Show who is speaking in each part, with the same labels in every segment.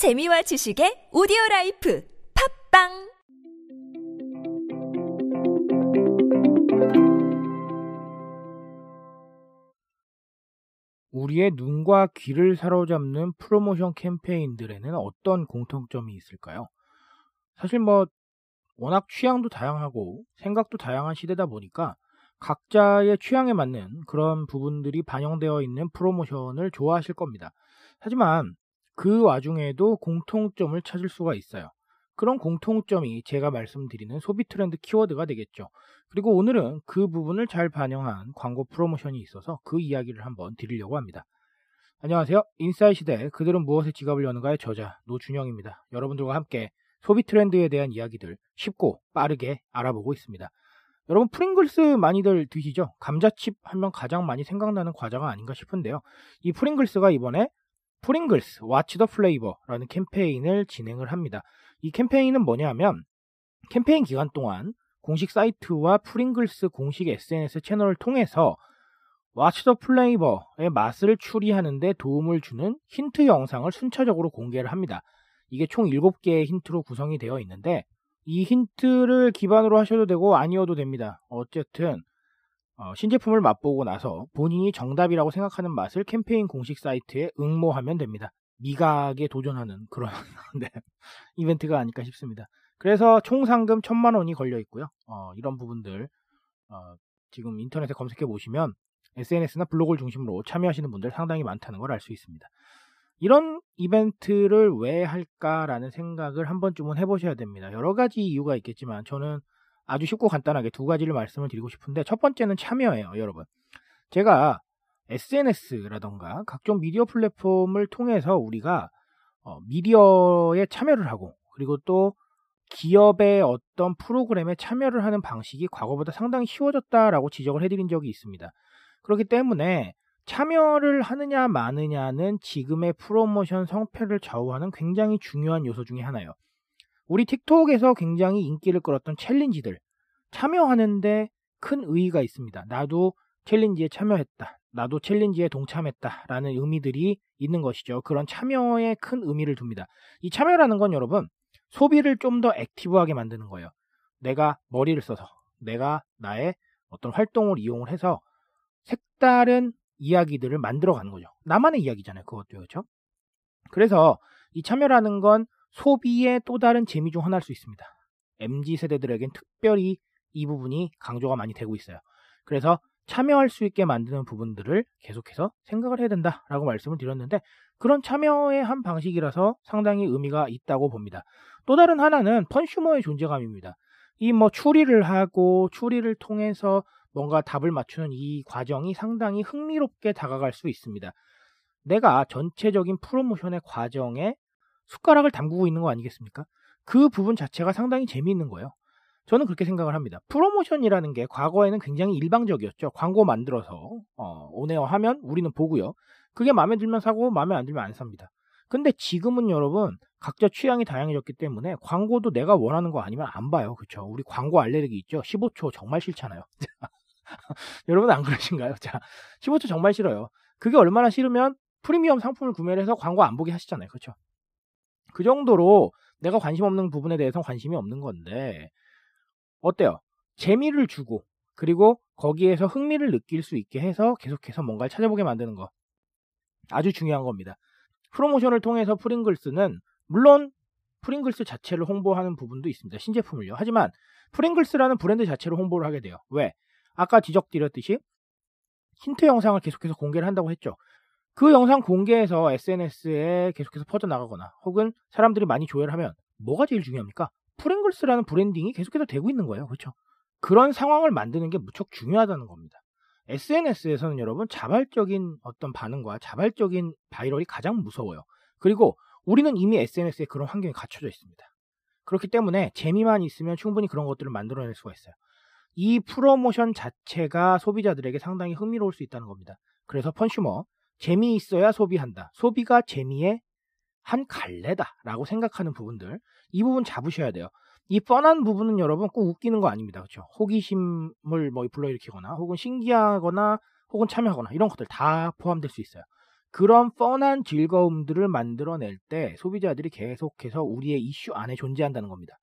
Speaker 1: 재미와 지식의 오디오 life 팟빵
Speaker 2: 우리의 눈과 귀를 사로잡는 프로모션 캠페인들에는 어떤 공통점이 있을까요? 사실 뭐 워낙 취향도 다양하고 생각도 다양한 시대다 보니까 각자의 취향에 맞는 그런 부분들이 반영되어 있는 프로모션을 좋아하실 겁니다. 하지만 그 와중에도 공통점을 찾을 수가 있어요. 그런 공통점이 제가 말씀드리는 소비 트렌드 키워드가 되겠죠. 그리고 오늘은 그 부분을 잘 반영한 광고 프로모션이 있어서 그 이야기를 한번 드리려고 합니다. 안녕하세요. 인싸의 시대 그들은 무엇에 지갑을 여는가의 저자 노준영입니다. 여러분들과 함께 소비 트렌드에 대한 이야기들 쉽고 빠르게 알아보고 있습니다. 여러분 프링글스 많이들 드시죠? 감자칩 하면 가장 많이 생각나는 과자가 아닌가 싶은데요. 이 프링글스가 이번에 프링글스 What the Flavor라는 캠페인을 진행을 합니다. 이 캠페인은 뭐냐면 캠페인 기간 동안 공식 사이트와 프링글스 공식 SNS 채널을 통해서 What the Flavor의 맛을 추리하는데 도움을 주는 힌트 영상을 순차적으로 공개를 합니다. 이게 총 7개의 힌트로 구성이 되어 있는데 이 힌트를 기반으로 하셔도 되고 아니어도 됩니다. 어쨌든 어, 신제품을 맛보고 나서 본인이 정답이라고 생각하는 맛을 캠페인 공식 사이트에 응모하면 됩니다. 미각에 도전하는 그런 네, 이벤트가 아닐까 싶습니다. 그래서 총 상금 천만 원이 걸려 있고요. 어, 이런 부분들 어, 지금 인터넷에 검색해 보시면 SNS나 블로그를 중심으로 참여하시는 분들 상당히 많다는 걸 알 수 있습니다. 이런 이벤트를 왜 할까라는 생각을 한 번쯤은 해보셔야 됩니다. 여러 가지 이유가 있겠지만 저는 아주 쉽고 간단하게 두 가지를 말씀을 드리고 싶은데 첫 번째는 참여예요, 여러분. 제가 SNS라던가 각종 미디어 플랫폼을 통해서 우리가 어, 미디어에 참여를 하고 그리고 또 기업의 어떤 프로그램에 참여를 하는 방식이 과거보다 상당히 쉬워졌다라고 지적을 해드린 적이 있습니다. 그렇기 때문에 참여를 하느냐 마느냐는 지금의 프로모션 성패를 좌우하는 굉장히 중요한 요소 중의 하나예요. 우리 틱톡에서 굉장히 인기를 끌었던 challenge들 참여하는데 큰 의의가 있습니다. 나도 challenge에 참여했다. 나도 challenge에 동참했다라는 의미들이 있는 것이죠. 그런 참여에 큰 의미를 둡니다. 이 참여라는 건 여러분 소비를 좀 더 active하게 만드는 거예요. 내가 머리를 써서 내가 나의 어떤 활동을 이용을 해서 색다른 이야기들을 만들어 가는 거죠. 나만의 이야기잖아요. 그것도 그렇죠. 그래서 이 참여라는 건 소비의 또 다른 재미 중 하나일 수 있습니다. MZ 세대들에겐 특별히 이 부분이 강조가 많이 되고 있어요. 그래서 참여할 수 있게 만드는 부분들을 계속해서 생각을 해야 된다라고 말씀을 드렸는데 그런 참여의 한 방식이라서 상당히 의미가 있다고 봅니다. 또 다른 하나는 펀슈머의 존재감입니다. 이 뭐 추리를 하고 추리를 통해서 뭔가 답을 맞추는 이 과정이 상당히 흥미롭게 다가갈 수 있습니다. 내가 전체적인 프로모션의 과정에 숟가락을 담그고 있는 거 아니겠습니까? 그 부분 자체가 상당히 재미있는 거예요. 저는 그렇게 생각을 합니다. 프로모션이라는 게 과거에는 굉장히 일방적이었죠. 광고 만들어서 어, 오네어 하면 우리는 보고요. 그게 마음에 들면 사고 마음에 안 들면 안 삽니다. 근데 지금은 여러분 각자 취향이 다양해졌기 때문에 광고도 내가 원하는 거 아니면 안 봐요. 그렇죠? 우리 광고 알레르기 있죠. 15초 정말 싫잖아요. 여러분 안 그러신가요? 자, 15초 정말 싫어요. 그게 얼마나 싫으면 프리미엄 상품을 구매를 해서 광고 안 보게 하시잖아요. 그렇죠? 그 정도로 내가 관심 없는 부분에 대해서 관심이 없는 건데 어때요? 재미를 주고 그리고 거기에서 흥미를 느낄 수 있게 해서 계속해서 뭔가를 찾아보게 만드는 거 아주 중요한 겁니다. 프로모션을 통해서 프링글스는 물론 프링글스 자체를 홍보하는 부분도 있습니다. 신제품을요. 하지만 프링글스라는 브랜드 자체로 홍보를 하게 돼요. 왜? 아까 지적드렸듯이 힌트 영상을 계속해서 공개를 한다고 했죠. 그 영상 공개해서 SNS에 계속해서 퍼져나가거나 혹은 사람들이 많이 조회를 하면 뭐가 제일 중요합니까? 프링글스라는 branding이 계속해서 되고 있는 거예요. 그렇죠? 그런 상황을 만드는 게 무척 중요하다는 겁니다. SNS에서는 여러분 자발적인 어떤 반응과 자발적인 viral이 가장 무서워요. 그리고 우리는 이미 SNS에 그런 환경이 갖춰져 있습니다. 그렇기 때문에 재미만 있으면 충분히 그런 것들을 만들어낼 수가 있어요. 이 프로모션 자체가 소비자들에게 상당히 흥미로울 수 있다는 겁니다. 그래서 펀슈머, 재미있어야 소비한다. 소비가 재미의 한 갈래다라고 생각하는 부분들, 이 부분 잡으셔야 돼요. 이 뻔한 부분은 여러분 꼭 웃기는 거 아닙니다. 그렇죠? 호기심을 뭐 불러일으키거나 혹은 신기하거나 혹은 참여하거나 이런 것들 다 포함될 수 있어요. 그런 뻔한 즐거움들을 만들어낼 때 소비자들이 계속해서 우리의 이슈 안에 존재한다는 겁니다.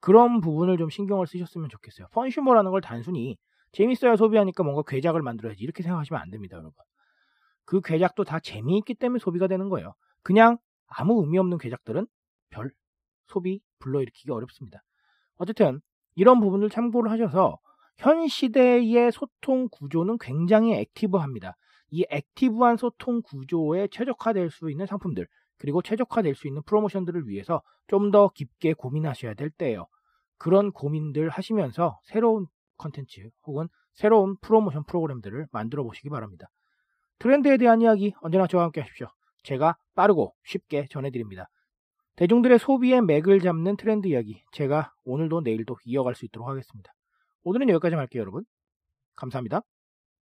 Speaker 2: 그런 부분을 좀 신경을 쓰셨으면 좋겠어요. funsumer라는 걸 단순히 재밌어야 소비하니까 뭔가 괴작을 만들어야지 이렇게 생각하시면 안 됩니다, 여러분. 그 괴작도 다 재미있기 때문에 소비가 되는 거예요. 그냥 아무 의미 없는 괴작들은 별 소비 불러일으키기 어렵습니다. 어쨌든 이런 부분을 참고를 하셔서 현 시대의 소통 구조는 굉장히 active합니다. 이 active한 소통 구조에 최적화될 수 있는 상품들 그리고 최적화될 수 있는 프로모션들을 위해서 좀 더 깊게 고민하셔야 될 때예요. 그런 고민들 하시면서 새로운 컨텐츠 혹은 새로운 프로모션 프로그램들을 만들어 보시기 바랍니다. 트렌드에 대한 이야기 언제나 저와 함께 하십시오. 제가 빠르고 쉽게 전해드립니다. 대중들의 소비의 맥을 잡는 트렌드 이야기 제가 오늘도 내일도 이어갈 수 있도록 하겠습니다. 오늘은 여기까지 할게요 여러분. 감사합니다.